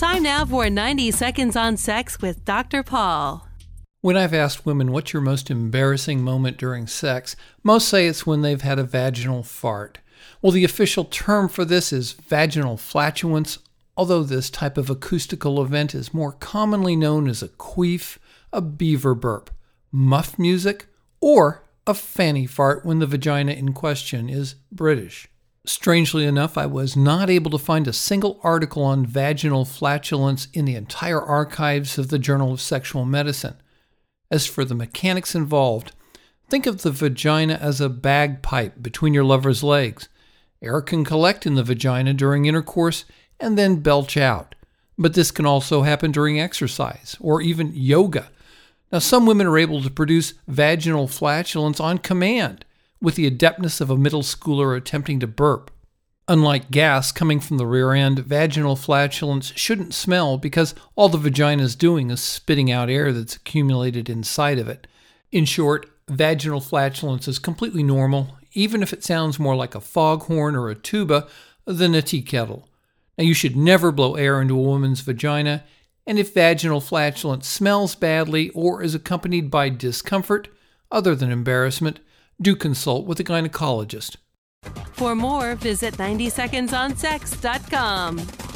Time now for 90 Seconds on Sex with Dr. Paul. When I've asked women what's your most embarrassing moment during sex, most say it's when they've had a vaginal fart. Well, the official term for this is vaginal flatulence, although this type of acoustical event is more commonly known as a queef, a beaver burp, muff music, or a fanny fart when the vagina in question is British. Strangely enough, I was not able to find a single article on vaginal flatulence in the entire archives of the Journal of Sexual Medicine. As for the mechanics involved, think of the vagina as a bagpipe between your lover's legs. Air can collect in the vagina during intercourse and then belch out. But this can also happen during exercise or even yoga. Now, some women are able to produce vaginal flatulence on command with the adeptness of a middle schooler attempting to burp. Unlike gas coming from the rear end, vaginal flatulence shouldn't smell because all the vagina is doing is spitting out air that's accumulated inside of it. In short, vaginal flatulence is completely normal, even if it sounds more like a foghorn or a tuba than a tea kettle. Now, you should never blow air into a woman's vagina, and if vaginal flatulence smells badly or is accompanied by discomfort, other than embarrassment, do consult with a gynecologist. For more, visit 90secondsonsex.com.